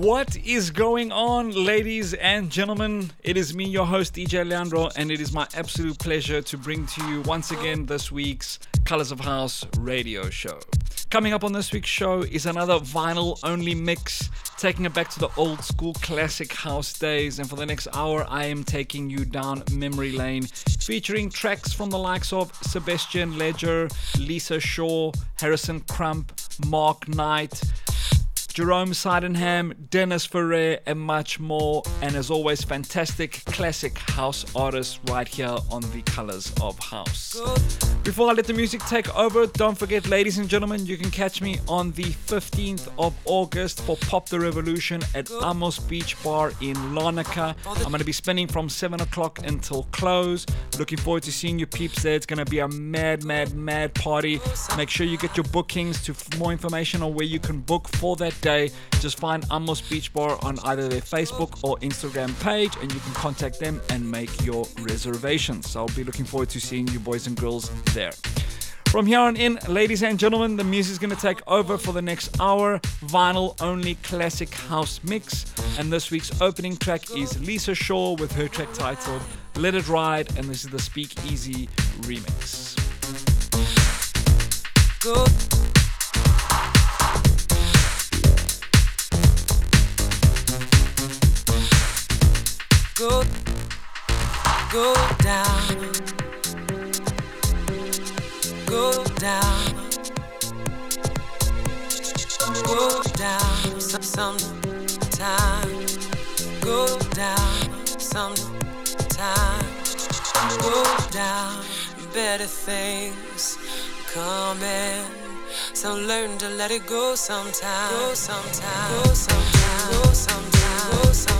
What is going on, ladies and gentlemen? It is me, your host, DJ Leandro, and it is my absolute pleasure to bring to you once again this week's Colors of House radio show. Coming up on this week's show is another vinyl only mix, taking it back to the old school classic house days. And for the next hour, I am taking you down memory lane, featuring tracks from the likes of Sebastien Leger, Lisa Shaw, Harrison Crump, Mark Knight. Jerome Sydenham, Dennis Ferrer, and much more. And as always, fantastic classic house artists right here on the Colors of House. Before I let the music take over, don't forget, ladies and gentlemen, you can catch me on the 15th of August for Pop the Revolution at Amos Beach Bar in Larnaca. I'm going to be spending from 7 o'clock until close. Looking forward to seeing you peeps there. It's going to be a mad, mad, mad party. Make sure you get your bookings to more information on where you can book for that day. Just find Amos Beach Bar on either their Facebook or Instagram page and you can contact them and make your reservations. So I'll be looking forward to seeing you boys and girls there. From here on in, ladies and gentlemen, the music's gonna take over for the next hour. Vinyl only classic house mix. And this week's opening track is Lisa Shaw with her track titled Let It Ride, and this is the Speakeasy remix. go, go down, go down, go down some, sometime, go down sometime, go down. Better things coming. So learn to let it go sometime. Go sometime. Go sometime. Go sometime. Go sometime.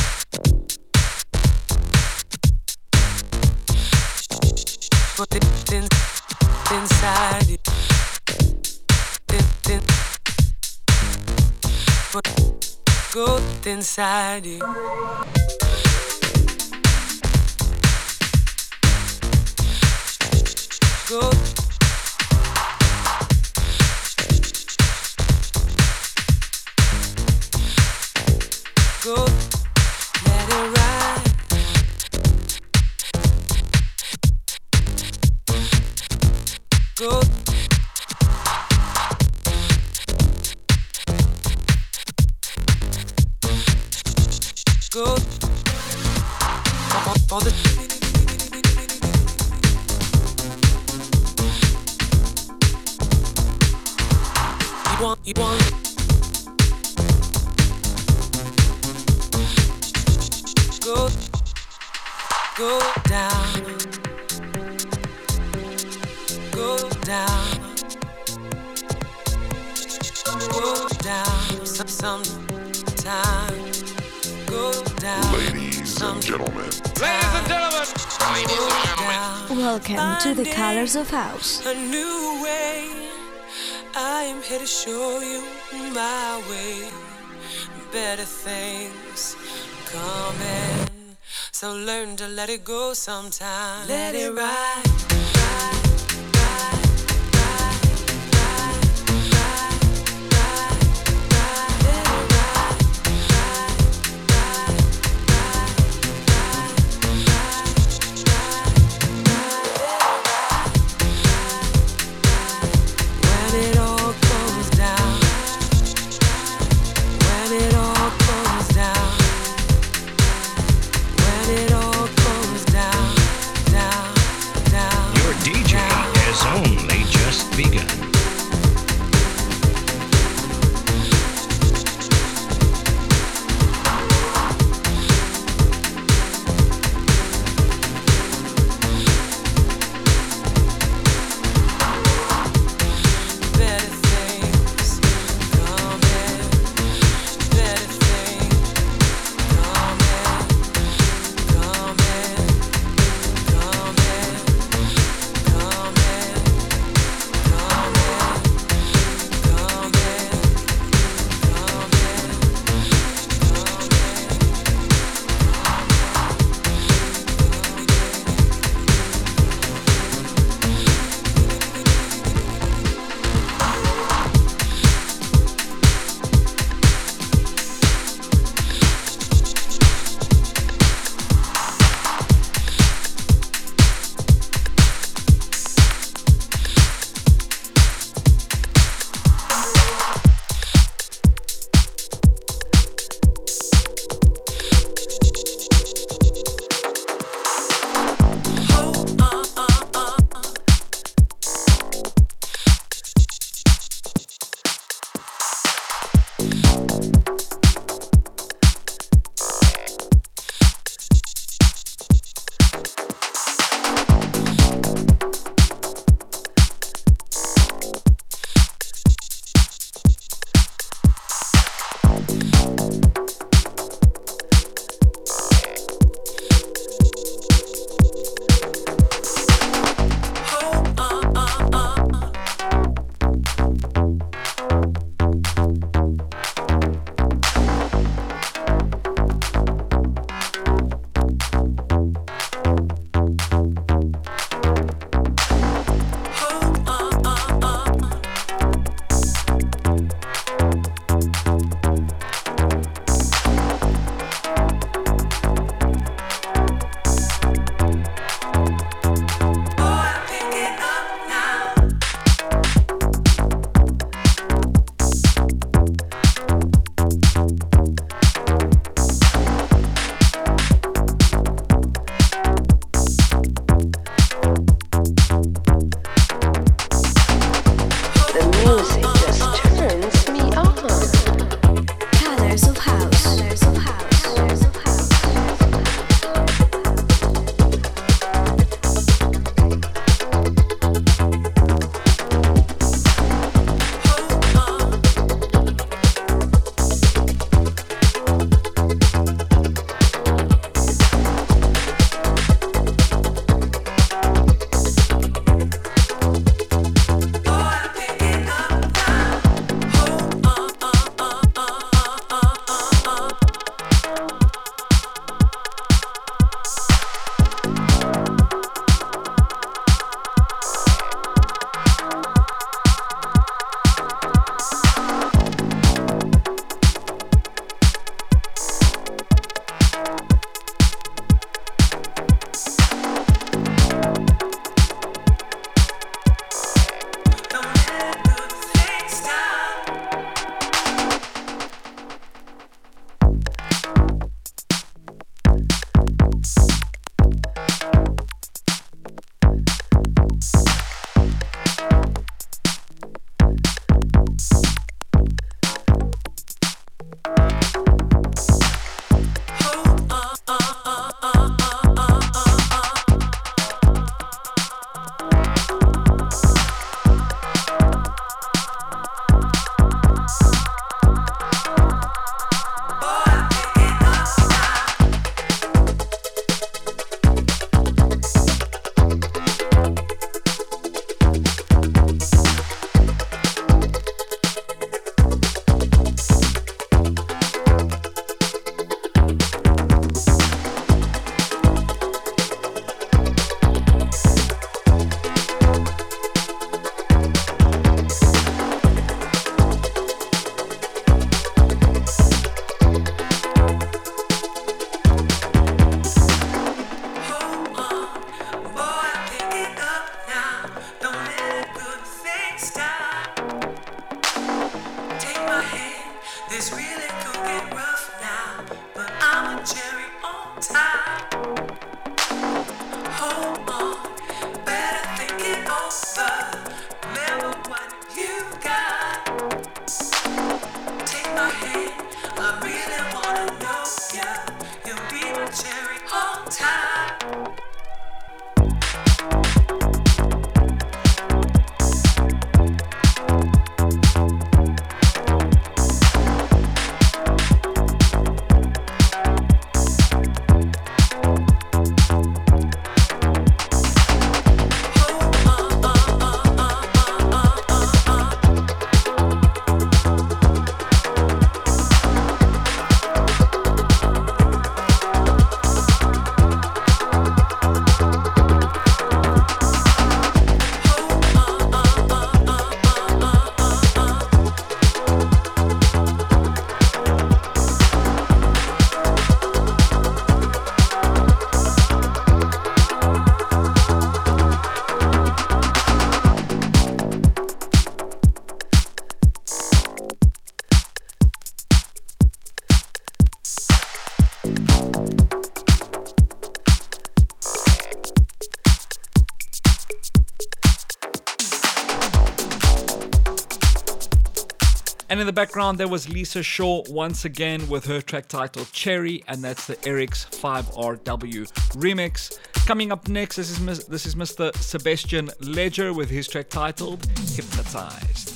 growth inside you. Growth to the Colors of House. a new way. I am here to show you my way. Better things coming. So learn to let it go sometime. Let it ride. ride, the background, there was Lisa Shaw once again with her track titled Cherry, and that's the Eric's 5RW remix. Coming up next, this is, this is Mr. Sebastien Leger with his track titled Hypnotized.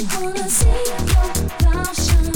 I'm gonna see your passion.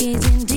Nitty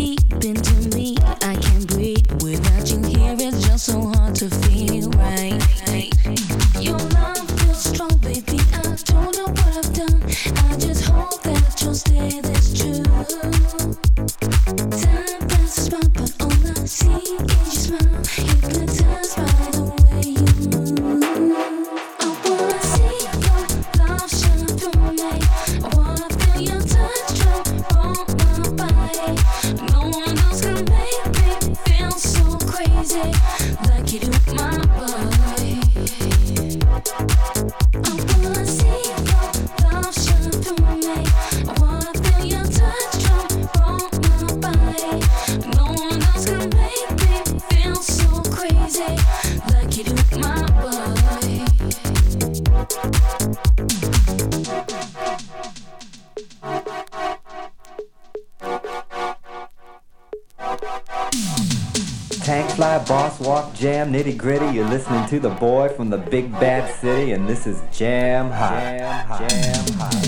to the boy from the big bad city, and this is Jam High. Jam. Jam High.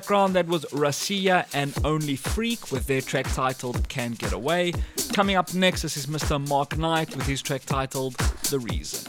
Background, that was Rasia and Only Freak with their track titled Can't Get Away. Coming up next, this is Mr. Mark Knight with his track titled The Reason.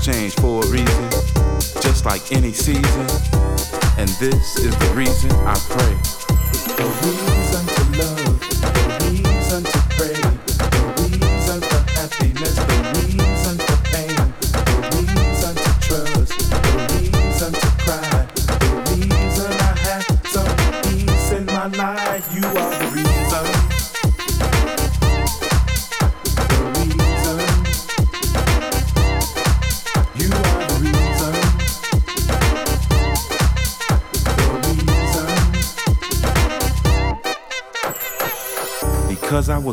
change for a reason, just like any season. And this is the reason I pray. The reason to love.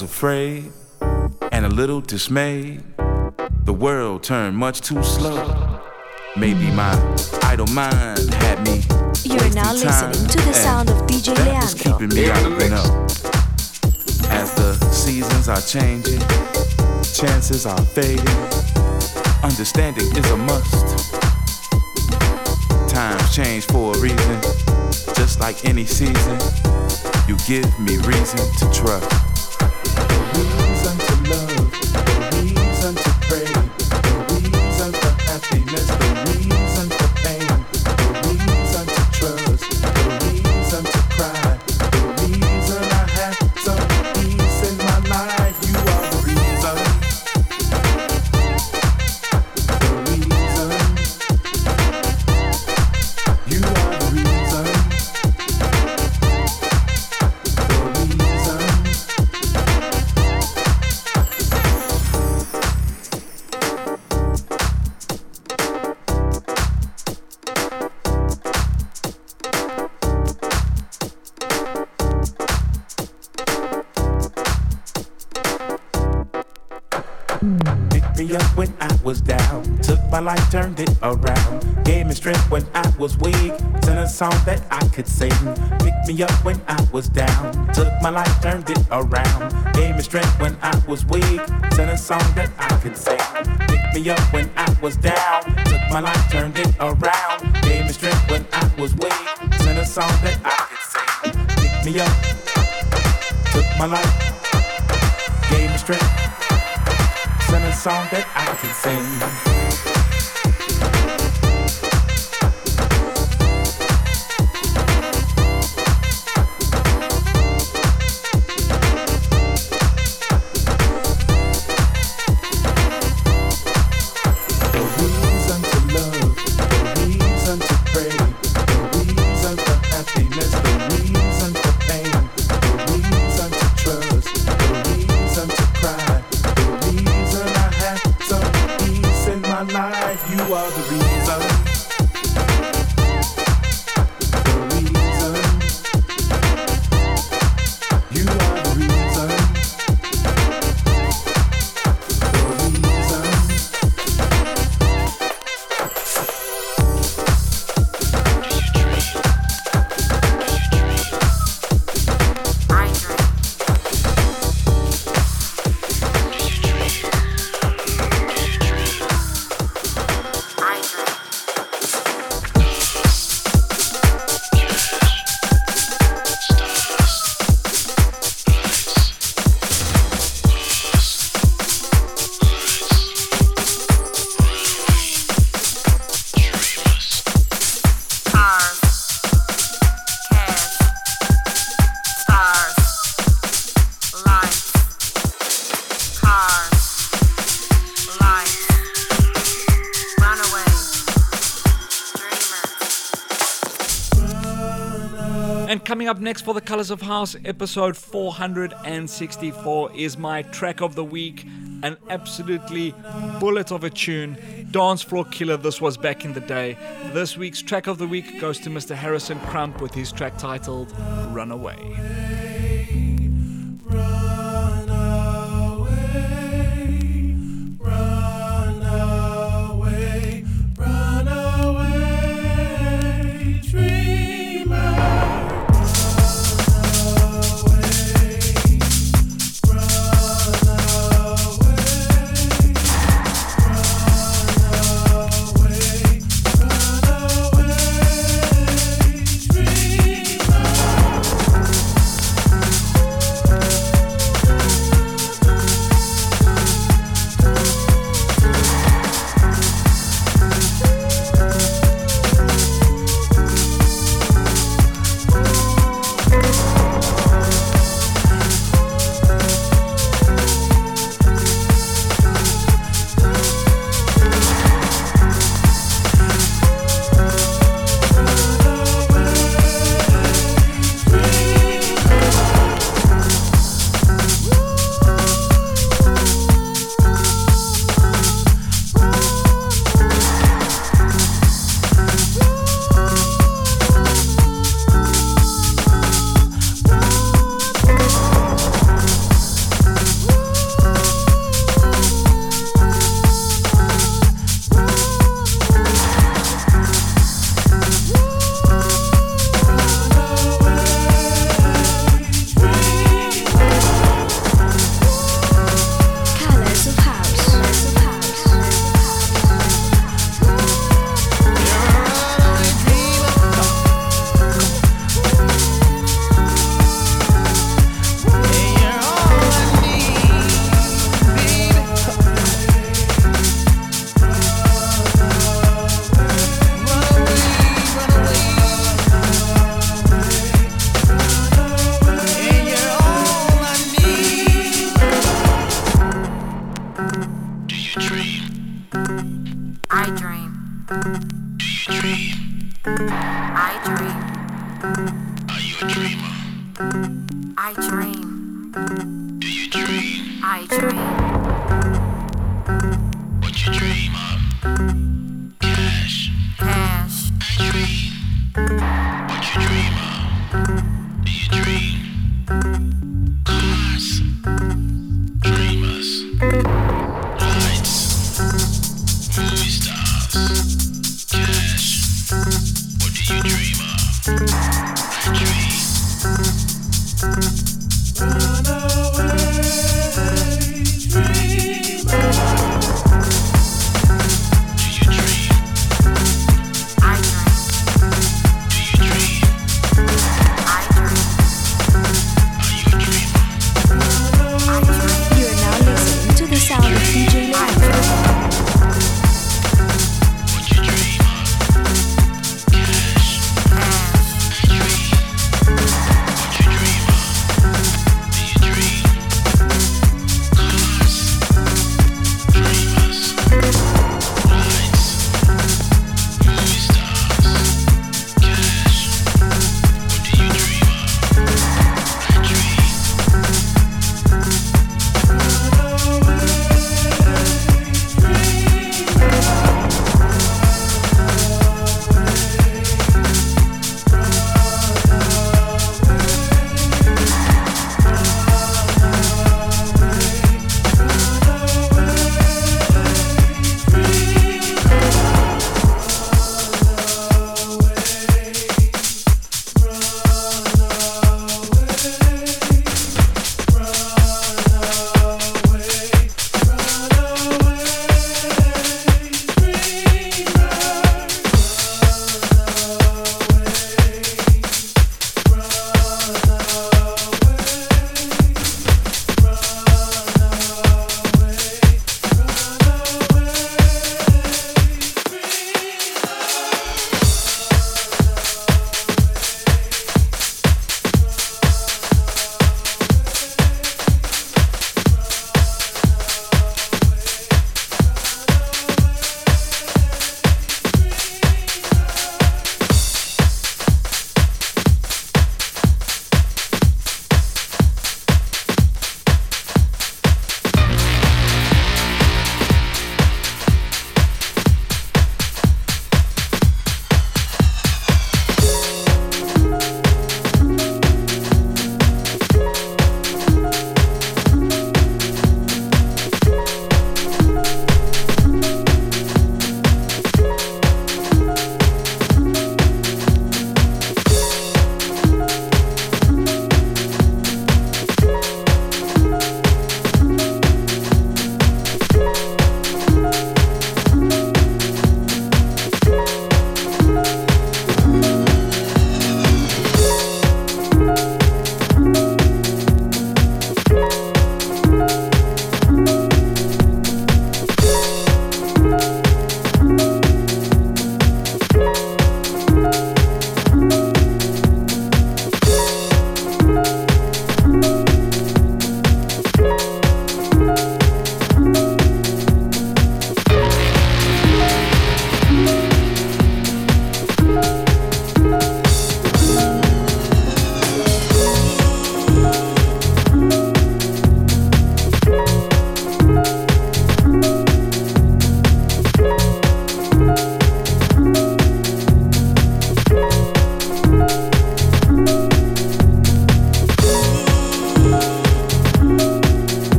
Afraid and a little dismayed. The world turned much too slow. Maybe my idle mind had me. You're now listening to the sound of DJ Leandro. Was keeping me out of up. As the seasons are changing, chances are fading. Understanding is a must. Times change for a reason. Just like any season, you give me reason to trust. Was down, took my life, turned it around. Game a strength when I was weak. Sent a song that I could sing. Picked me up when I was down. Took my life, turned it around. Gave me strength when I was weak. Sent a song that I could sing. Picked me up when I was down. Took my life, turned it around. Gave me strength when I was weak. Sent a song that I could sing. Picked me up. Took my life. Gave me strength. Sent a song that I can sing. Up next for the Colors of House, episode 464, is my track of the week. An absolutely bullet of a tune. Dance floor killer, this was back in the day. This week's track of the week goes to Mr. Harrison Crump with his track titled Runaway.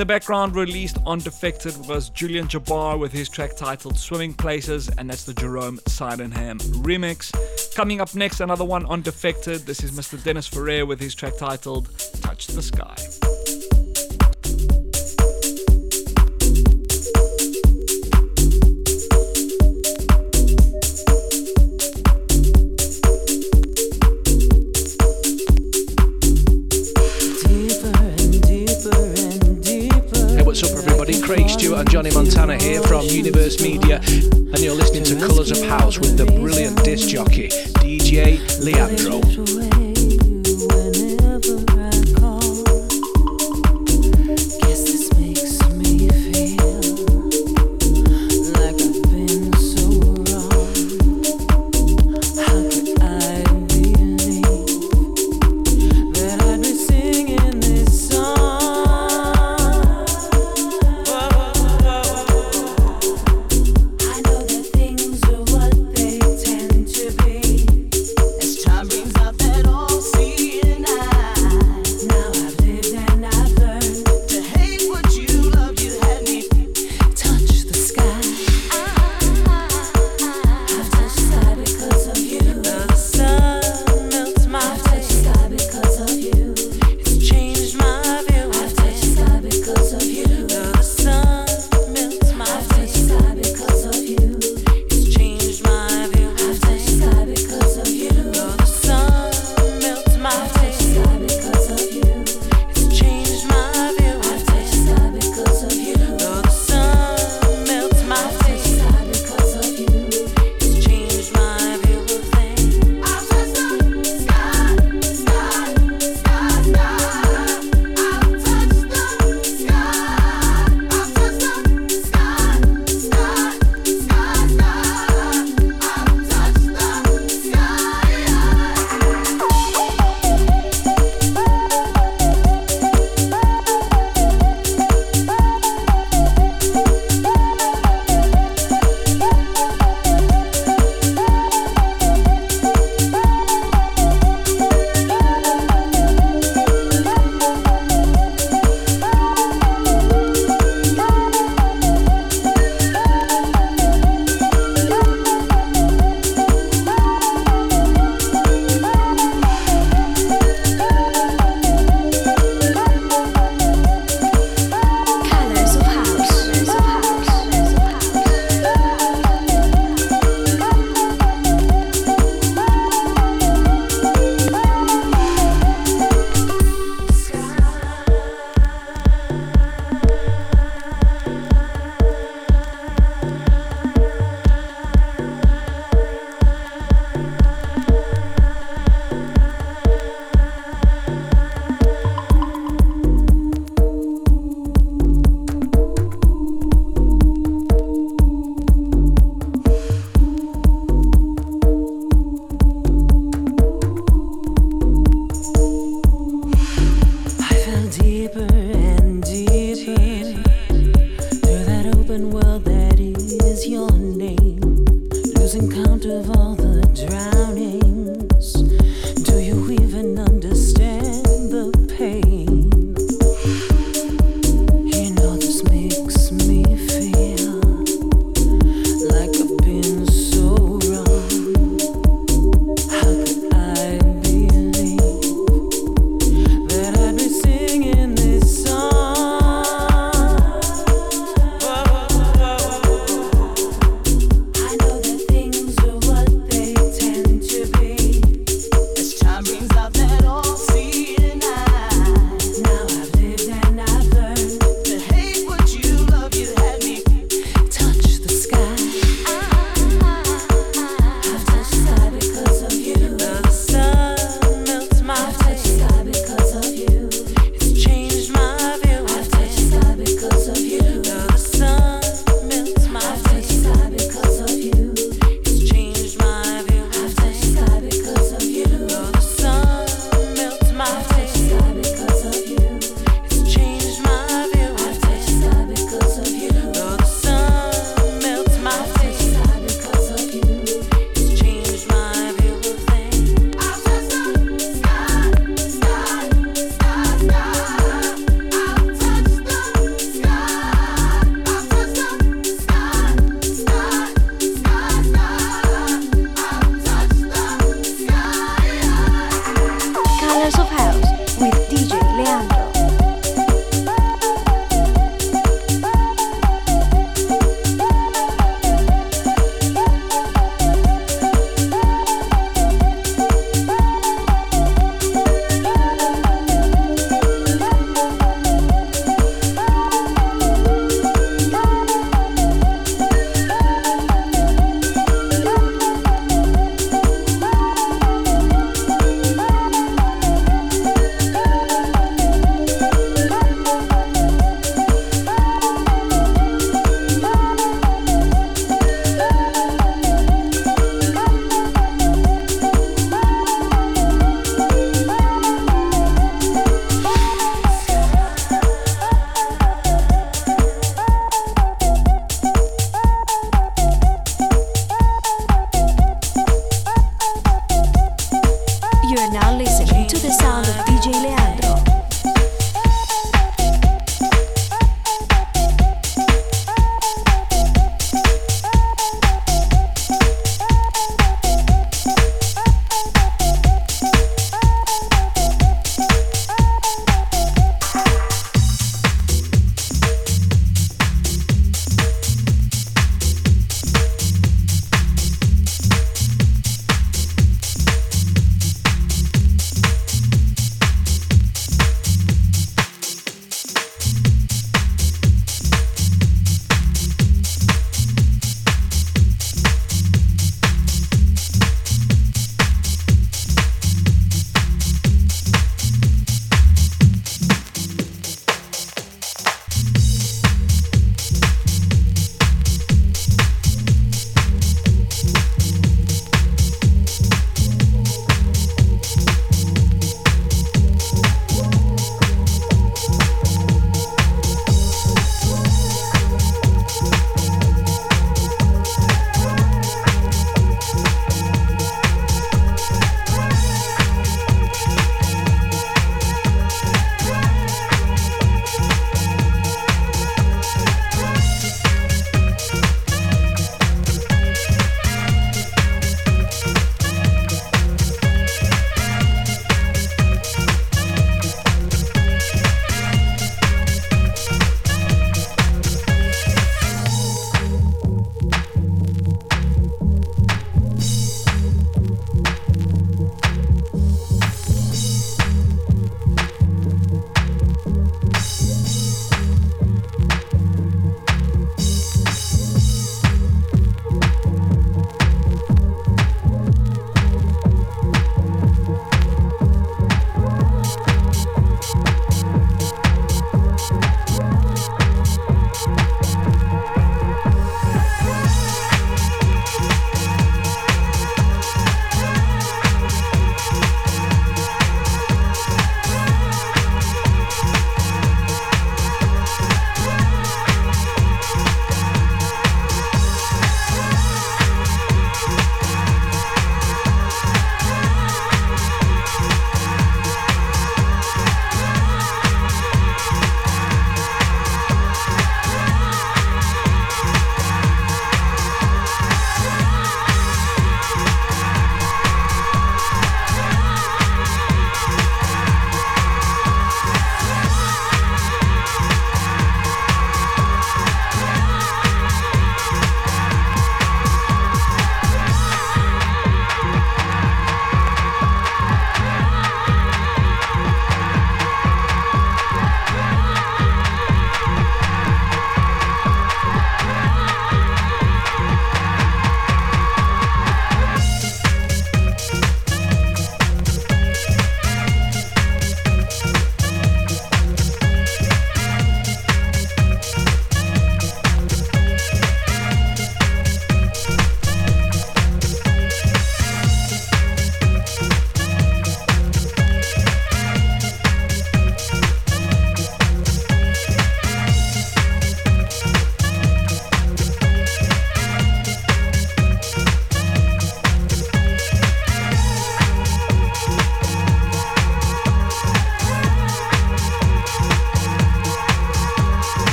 The background, released on Defected was Julian Jabre with his track titled Swimming Places, and that's the Jerome Sydenham remix. Coming up next, another one on Defected. This is Mr. Dennis Ferrer with his track titled Touch the Sky. Montana here from Universe Media, and you're listening to Colours of House with the brilliant disc jockey, DJ Leandro.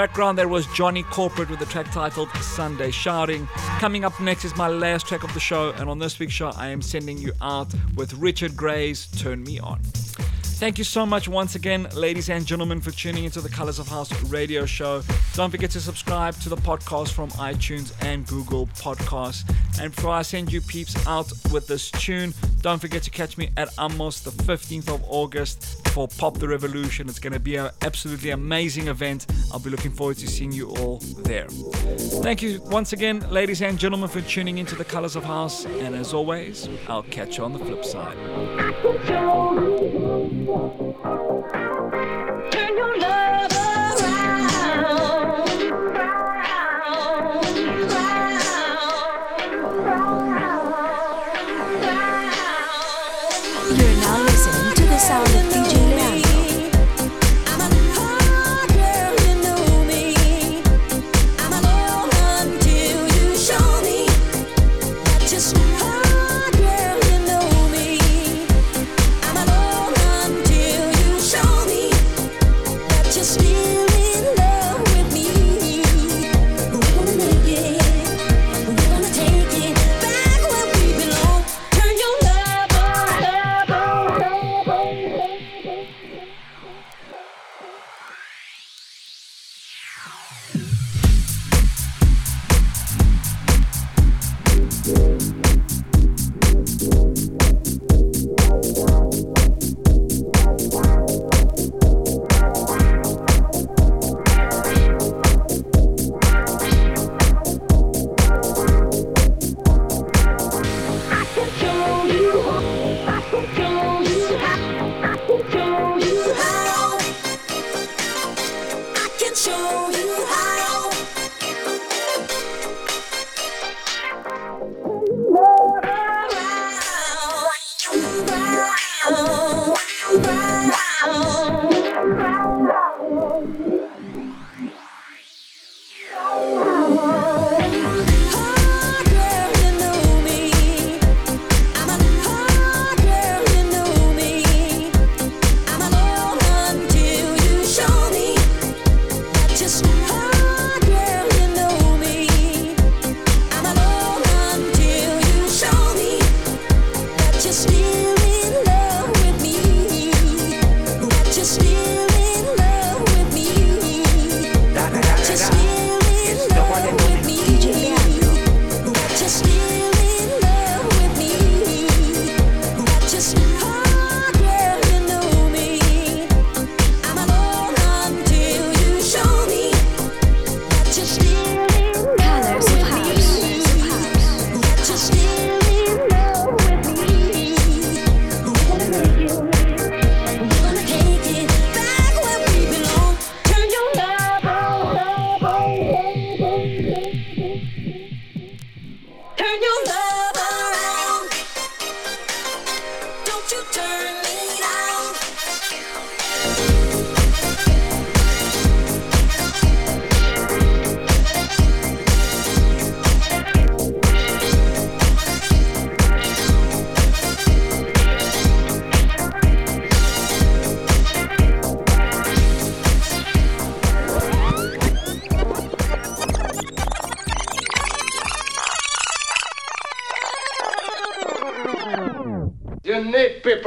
Background, there was Johnny Corporate with the track titled Sunday Shouting. Coming up next is my last track of the show, and on this week's show, I am sending you out with Richard Grey's Turn Me On. Thank you so much once again, ladies and gentlemen, for tuning into the Colors of House radio show. Don't forget to subscribe to the podcast from iTunes and Google Podcasts. And before I send you peeps out with this tune, don't forget to catch me at Amos the 15th of August for Pop the Revolution. It's going to be an absolutely amazing event. I'll be looking forward to seeing you all there. Thank you once again, ladies and gentlemen, for tuning into the Colors of House. And as always, I'll catch you on the flip side.